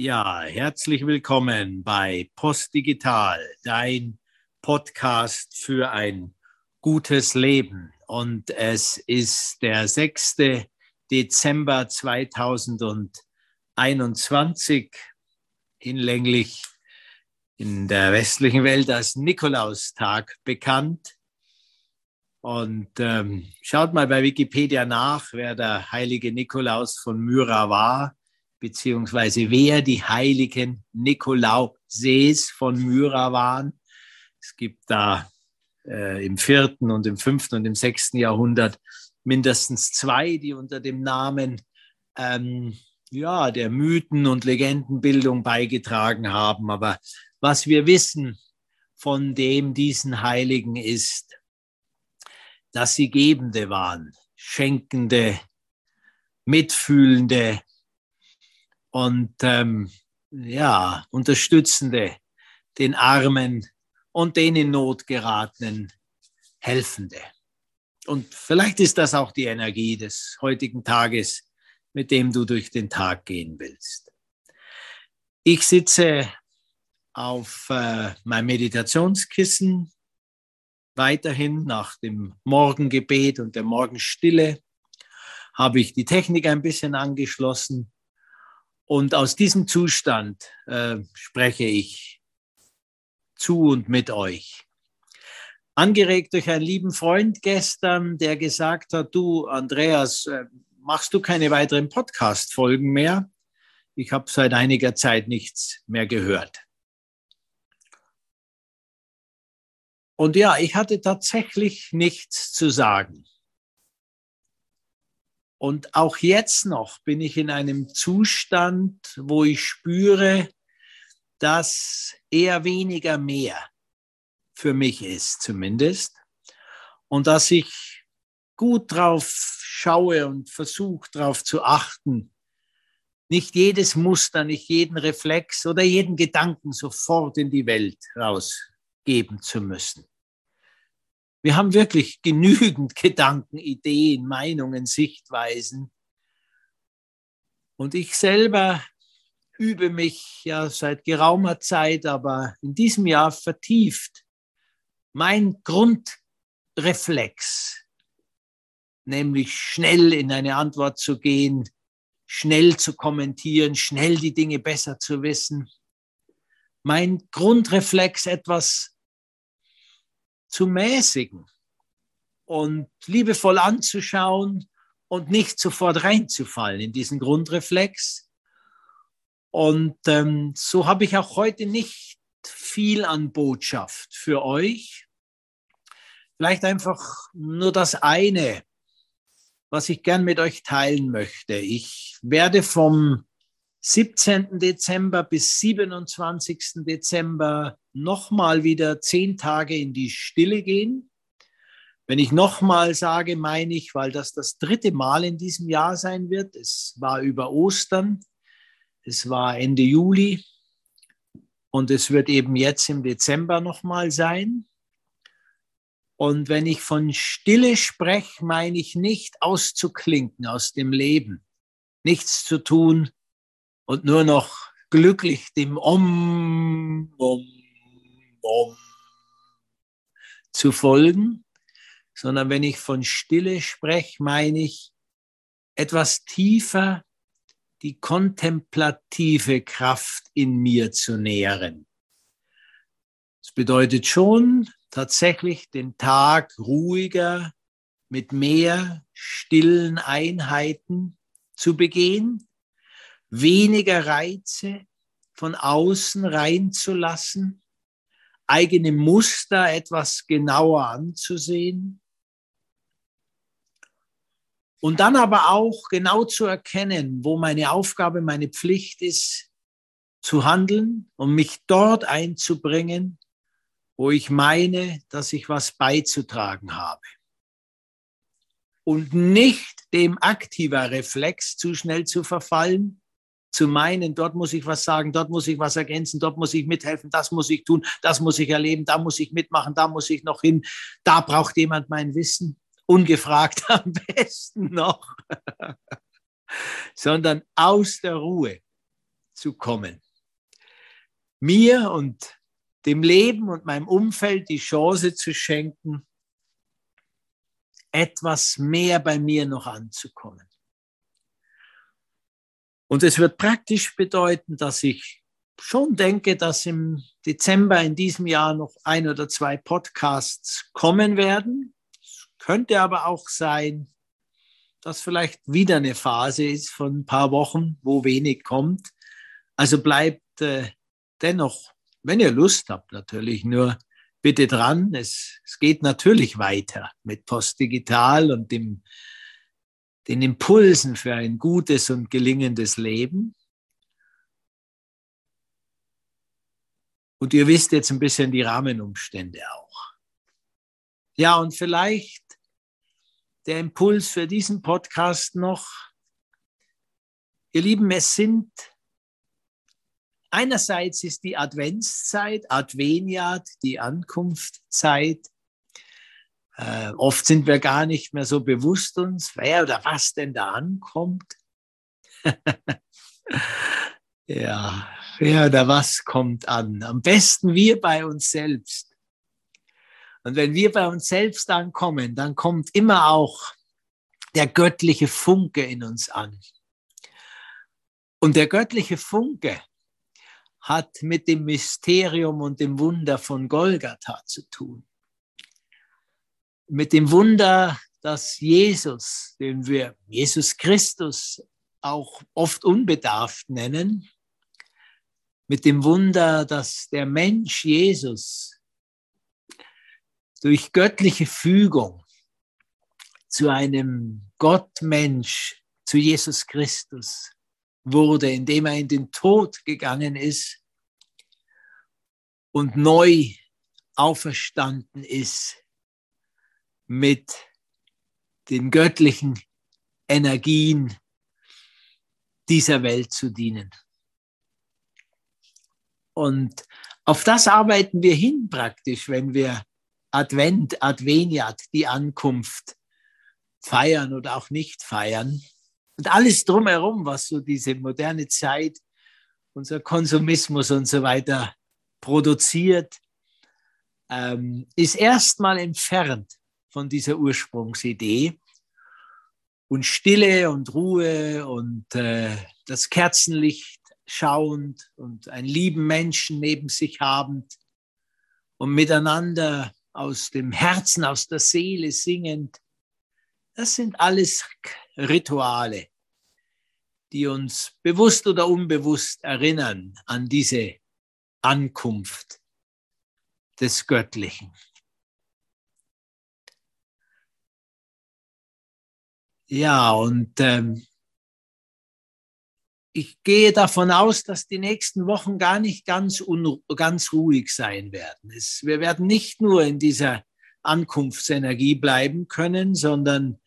Ja, herzlich willkommen bei Postdigital, dein Podcast für ein gutes Leben. Und es ist der 6. Dezember 2021, hinlänglich in der westlichen Welt als Nikolaustag bekannt. Und ähm, schaut mal bei Wikipedia nach, wer der heilige Nikolaus von Myra war beziehungsweise wer die heiligen Nikolausees von Myra waren. Es gibt da äh, im vierten und im fünften und im sechsten Jahrhundert mindestens zwei, die unter dem Namen ähm, ja, der Mythen- und Legendenbildung beigetragen haben. Aber was wir wissen von dem diesen Heiligen ist, dass sie Gebende waren, Schenkende, Mitfühlende, und ähm, ja, Unterstützende, den Armen und den in Not geratenen Helfende. Und vielleicht ist das auch die Energie des heutigen Tages, mit dem du durch den Tag gehen willst. Ich sitze auf äh, meinem Meditationskissen weiterhin nach dem Morgengebet und der Morgenstille habe ich die Technik ein bisschen angeschlossen und aus diesem Zustand äh, spreche ich zu und mit euch. Angeregt durch einen lieben Freund gestern, der gesagt hat, du Andreas, äh, machst du keine weiteren Podcast-Folgen mehr? Ich habe seit einiger Zeit nichts mehr gehört. Und ja, ich hatte tatsächlich nichts zu sagen. Und auch jetzt noch bin ich in einem Zustand, wo ich spüre, dass eher weniger mehr für mich ist zumindest. Und dass ich gut drauf schaue und versuche darauf zu achten, nicht jedes Muster, nicht jeden Reflex oder jeden Gedanken sofort in die Welt rausgeben zu müssen. Wir haben wirklich genügend Gedanken, Ideen, Meinungen, Sichtweisen. Und ich selber übe mich ja seit geraumer Zeit, aber in diesem Jahr vertieft mein Grundreflex, nämlich schnell in eine Antwort zu gehen, schnell zu kommentieren, schnell die Dinge besser zu wissen. Mein Grundreflex etwas zu mäßigen und liebevoll anzuschauen und nicht sofort reinzufallen in diesen Grundreflex. Und ähm, so habe ich auch heute nicht viel an Botschaft für euch. Vielleicht einfach nur das eine, was ich gern mit euch teilen möchte. Ich werde vom 17. Dezember bis 27. Dezember nochmal wieder zehn Tage in die Stille gehen. Wenn ich nochmal sage, meine ich, weil das das dritte Mal in diesem Jahr sein wird. Es war über Ostern, es war Ende Juli und es wird eben jetzt im Dezember nochmal sein. Und wenn ich von Stille spreche, meine ich nicht auszuklinken aus dem Leben, nichts zu tun und nur noch glücklich dem Om, Om, Om zu folgen, sondern wenn ich von Stille spreche, meine ich etwas tiefer die kontemplative Kraft in mir zu nähren. Das bedeutet schon tatsächlich den Tag ruhiger mit mehr stillen Einheiten zu begehen, weniger Reize von außen reinzulassen, eigene Muster etwas genauer anzusehen und dann aber auch genau zu erkennen, wo meine Aufgabe, meine Pflicht ist, zu handeln und mich dort einzubringen, wo ich meine, dass ich was beizutragen habe. Und nicht dem aktiver Reflex zu schnell zu verfallen, zu meinen, dort muss ich was sagen, dort muss ich was ergänzen, dort muss ich mithelfen, das muss ich tun, das muss ich erleben, da muss ich mitmachen, da muss ich noch hin, da braucht jemand mein Wissen, ungefragt am besten noch, sondern aus der Ruhe zu kommen. Mir und dem Leben und meinem Umfeld die Chance zu schenken, etwas mehr bei mir noch anzukommen. Und es wird praktisch bedeuten, dass ich schon denke, dass im Dezember in diesem Jahr noch ein oder zwei Podcasts kommen werden. Es könnte aber auch sein, dass vielleicht wieder eine Phase ist von ein paar Wochen, wo wenig kommt. Also bleibt äh, dennoch, wenn ihr Lust habt, natürlich nur bitte dran. Es, es geht natürlich weiter mit Postdigital und dem, den Impulsen für ein gutes und gelingendes Leben. Und ihr wisst jetzt ein bisschen die Rahmenumstände auch. Ja, und vielleicht der Impuls für diesen Podcast noch. Ihr Lieben, es sind einerseits ist die Adventszeit, Adveniat, die Ankunftszeit. Äh, oft sind wir gar nicht mehr so bewusst uns, wer oder was denn da ankommt. ja, wer oder was kommt an? Am besten wir bei uns selbst. Und wenn wir bei uns selbst ankommen, dann kommt immer auch der göttliche Funke in uns an. Und der göttliche Funke hat mit dem Mysterium und dem Wunder von Golgatha zu tun. Mit dem Wunder, dass Jesus, den wir Jesus Christus auch oft unbedarft nennen, mit dem Wunder, dass der Mensch Jesus durch göttliche Fügung zu einem Gottmensch, zu Jesus Christus wurde, indem er in den Tod gegangen ist und neu auferstanden ist mit den göttlichen Energien dieser Welt zu dienen. Und auf das arbeiten wir hin praktisch, wenn wir Advent, Adveniat, die Ankunft feiern oder auch nicht feiern. Und alles drumherum, was so diese moderne Zeit, unser Konsumismus und so weiter produziert, ähm, ist erstmal entfernt von dieser Ursprungsidee. Und Stille und Ruhe und äh, das Kerzenlicht schauend und einen lieben Menschen neben sich habend und miteinander aus dem Herzen, aus der Seele singend, das sind alles Rituale, die uns bewusst oder unbewusst erinnern an diese Ankunft des Göttlichen. Ja, und ähm, ich gehe davon aus, dass die nächsten Wochen gar nicht ganz, ganz ruhig sein werden. Es, wir werden nicht nur in dieser Ankunftsenergie bleiben können, sondern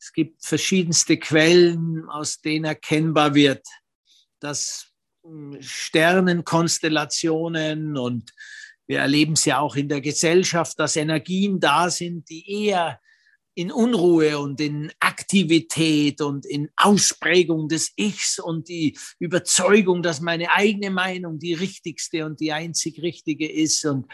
es gibt verschiedenste Quellen, aus denen erkennbar wird, dass hm, Sternenkonstellationen und wir erleben es ja auch in der Gesellschaft, dass Energien da sind, die eher in Unruhe und in Aktivität und in Ausprägung des Ichs und die Überzeugung, dass meine eigene Meinung die richtigste und die einzig richtige ist und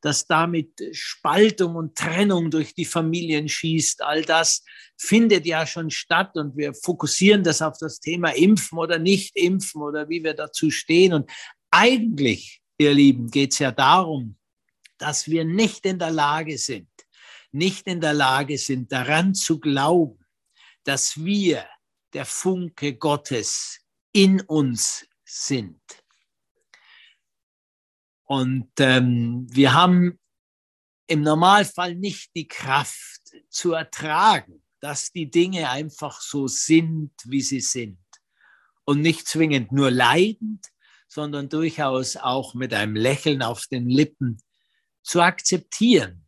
dass damit Spaltung und Trennung durch die Familien schießt. All das findet ja schon statt und wir fokussieren das auf das Thema Impfen oder nicht impfen oder wie wir dazu stehen. Und eigentlich, ihr Lieben, geht es ja darum, dass wir nicht in der Lage sind, nicht in der Lage sind, daran zu glauben, dass wir der Funke Gottes in uns sind. Und ähm, wir haben im Normalfall nicht die Kraft zu ertragen, dass die Dinge einfach so sind, wie sie sind. Und nicht zwingend nur leidend, sondern durchaus auch mit einem Lächeln auf den Lippen zu akzeptieren,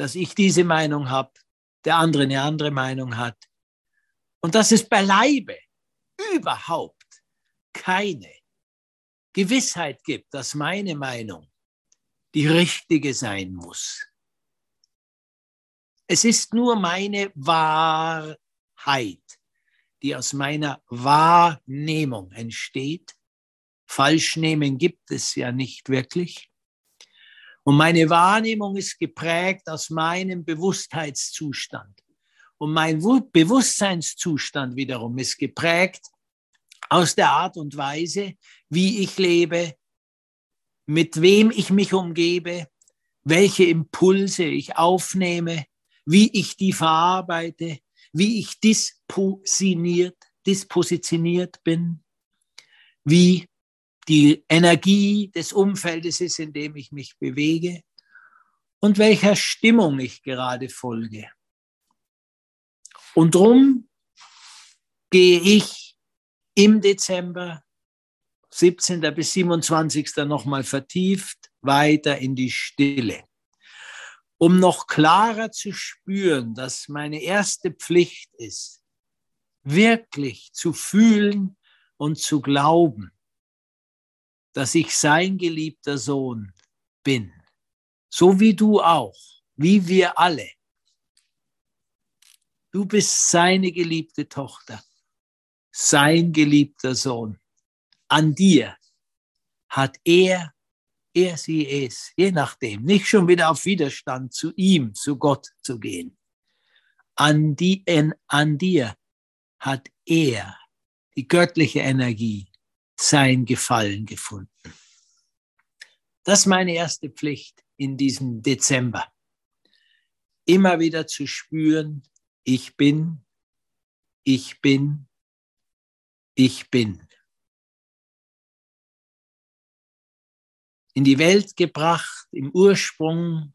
dass ich diese Meinung habe, der andere eine andere Meinung hat und dass es beileibe überhaupt keine Gewissheit gibt, dass meine Meinung die richtige sein muss. Es ist nur meine Wahrheit, die aus meiner Wahrnehmung entsteht. Falschnehmen gibt es ja nicht wirklich. Und meine Wahrnehmung ist geprägt aus meinem Bewusstheitszustand. Und mein Bewusstseinszustand wiederum ist geprägt aus der Art und Weise, wie ich lebe, mit wem ich mich umgebe, welche Impulse ich aufnehme, wie ich die verarbeite, wie ich dispositioniert, dispositioniert bin, wie die Energie des Umfeldes ist, in dem ich mich bewege und welcher Stimmung ich gerade folge. Und drum gehe ich im Dezember 17. bis 27. nochmal vertieft weiter in die Stille, um noch klarer zu spüren, dass meine erste Pflicht ist, wirklich zu fühlen und zu glauben, dass ich sein geliebter Sohn bin, so wie du auch, wie wir alle. Du bist seine geliebte Tochter, sein geliebter Sohn. An dir hat er, er sie es, je nachdem, nicht schon wieder auf Widerstand zu ihm, zu Gott zu gehen. An, die, an dir hat er die göttliche Energie sein Gefallen gefunden. Das ist meine erste Pflicht in diesem Dezember. Immer wieder zu spüren, ich bin, ich bin, ich bin. In die Welt gebracht, im Ursprung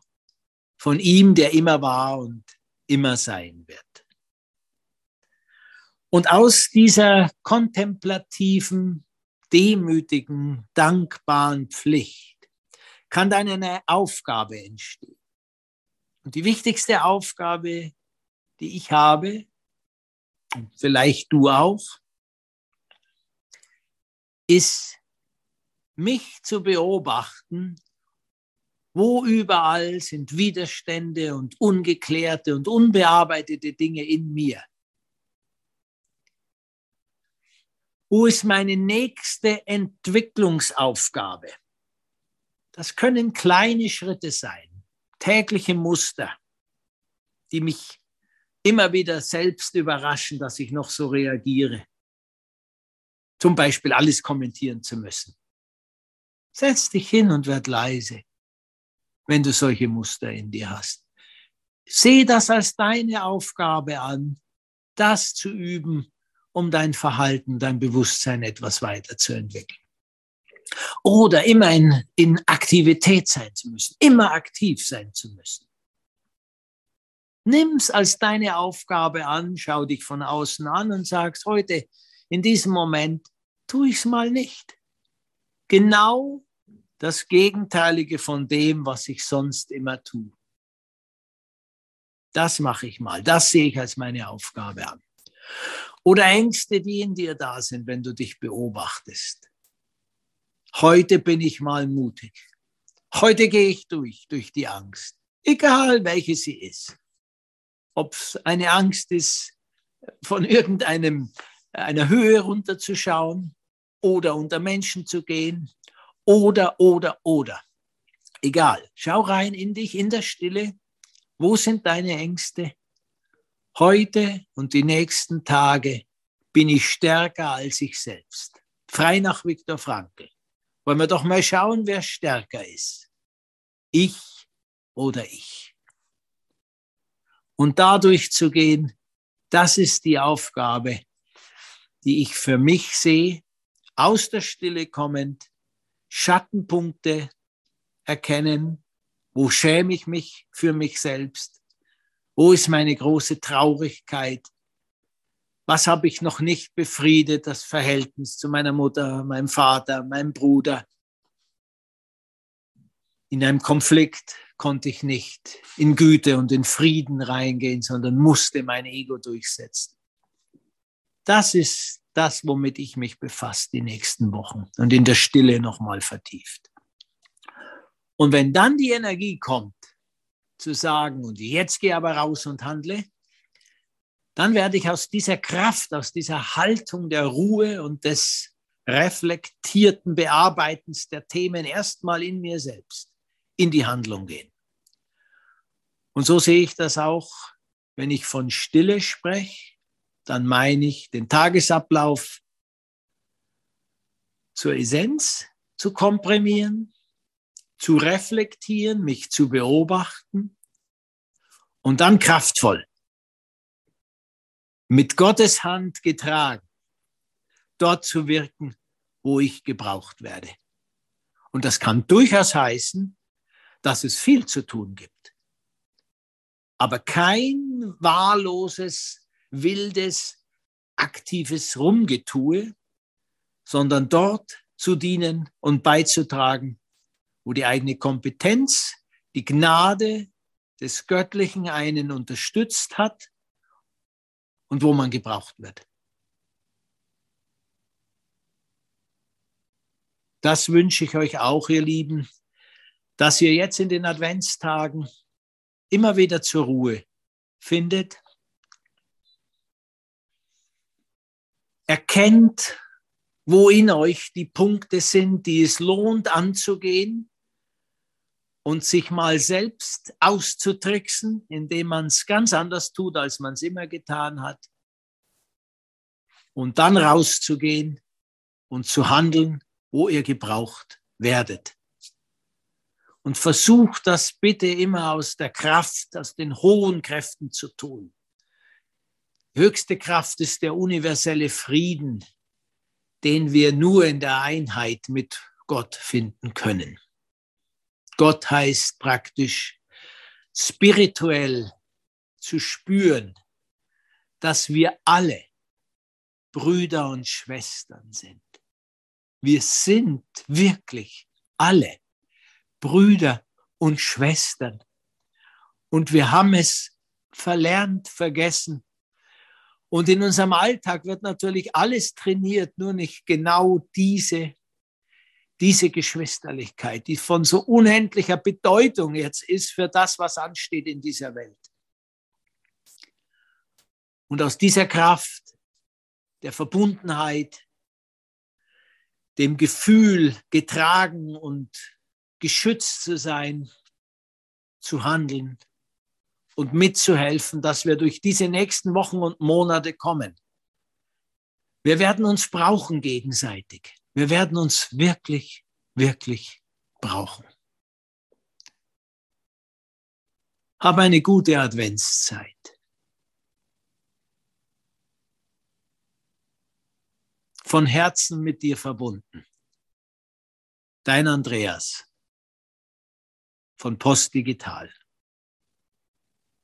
von ihm, der immer war und immer sein wird. Und aus dieser kontemplativen demütigen, dankbaren Pflicht kann dann eine Aufgabe entstehen. Und die wichtigste Aufgabe, die ich habe, vielleicht du auch, ist, mich zu beobachten, wo überall sind Widerstände und ungeklärte und unbearbeitete Dinge in mir. Wo ist meine nächste Entwicklungsaufgabe? Das können kleine Schritte sein, tägliche Muster, die mich immer wieder selbst überraschen, dass ich noch so reagiere. Zum Beispiel alles kommentieren zu müssen. Setz dich hin und werd leise, wenn du solche Muster in dir hast. Seh das als deine Aufgabe an, das zu üben, um dein Verhalten, dein Bewusstsein etwas weiterzuentwickeln. Oder immer in, in Aktivität sein zu müssen, immer aktiv sein zu müssen. Nimm's als deine Aufgabe an, schau dich von außen an und sagst heute, in diesem Moment, tu ich's mal nicht. Genau das Gegenteilige von dem, was ich sonst immer tue. Das mache ich mal. Das sehe ich als meine Aufgabe an. Oder Ängste, die in dir da sind, wenn du dich beobachtest. Heute bin ich mal mutig. Heute gehe ich durch, durch die Angst. Egal, welche sie ist. Ob es eine Angst ist, von irgendeinem, einer Höhe runterzuschauen oder unter Menschen zu gehen oder, oder, oder. Egal. Schau rein in dich in der Stille. Wo sind deine Ängste? Heute und die nächsten Tage bin ich stärker als ich selbst. Frei nach Viktor Frankl. Wollen wir doch mal schauen, wer stärker ist. Ich oder ich. Und dadurch zu gehen, das ist die Aufgabe, die ich für mich sehe, aus der Stille kommend, Schattenpunkte erkennen, wo schäme ich mich für mich selbst, wo ist meine große Traurigkeit? Was habe ich noch nicht befriedet, das Verhältnis zu meiner Mutter, meinem Vater, meinem Bruder? In einem Konflikt konnte ich nicht in Güte und in Frieden reingehen, sondern musste mein Ego durchsetzen. Das ist das, womit ich mich befasse die nächsten Wochen und in der Stille nochmal vertieft. Und wenn dann die Energie kommt, zu sagen, und jetzt gehe aber raus und handle, dann werde ich aus dieser Kraft, aus dieser Haltung der Ruhe und des reflektierten Bearbeitens der Themen erstmal in mir selbst in die Handlung gehen. Und so sehe ich das auch, wenn ich von Stille spreche, dann meine ich den Tagesablauf zur Essenz zu komprimieren, zu reflektieren, mich zu beobachten und dann kraftvoll mit Gottes Hand getragen, dort zu wirken, wo ich gebraucht werde. Und das kann durchaus heißen, dass es viel zu tun gibt. Aber kein wahlloses, wildes, aktives Rumgetue, sondern dort zu dienen und beizutragen, wo die eigene Kompetenz, die Gnade des Göttlichen einen unterstützt hat und wo man gebraucht wird. Das wünsche ich euch auch, ihr Lieben, dass ihr jetzt in den Adventstagen immer wieder zur Ruhe findet. Erkennt, wo in euch die Punkte sind, die es lohnt anzugehen und sich mal selbst auszutricksen, indem man es ganz anders tut, als man es immer getan hat. Und dann rauszugehen und zu handeln, wo ihr gebraucht werdet. Und versucht das bitte immer aus der Kraft, aus den hohen Kräften zu tun. höchste Kraft ist der universelle Frieden, den wir nur in der Einheit mit Gott finden können. Gott heißt praktisch spirituell zu spüren, dass wir alle Brüder und Schwestern sind. Wir sind wirklich alle Brüder und Schwestern. Und wir haben es verlernt, vergessen. Und in unserem Alltag wird natürlich alles trainiert, nur nicht genau diese diese Geschwisterlichkeit, die von so unendlicher Bedeutung jetzt ist für das, was ansteht in dieser Welt. Und aus dieser Kraft der Verbundenheit, dem Gefühl, getragen und geschützt zu sein, zu handeln und mitzuhelfen, dass wir durch diese nächsten Wochen und Monate kommen. Wir werden uns brauchen gegenseitig. Wir werden uns wirklich, wirklich brauchen. Hab eine gute Adventszeit. Von Herzen mit dir verbunden. Dein Andreas von Post Digital.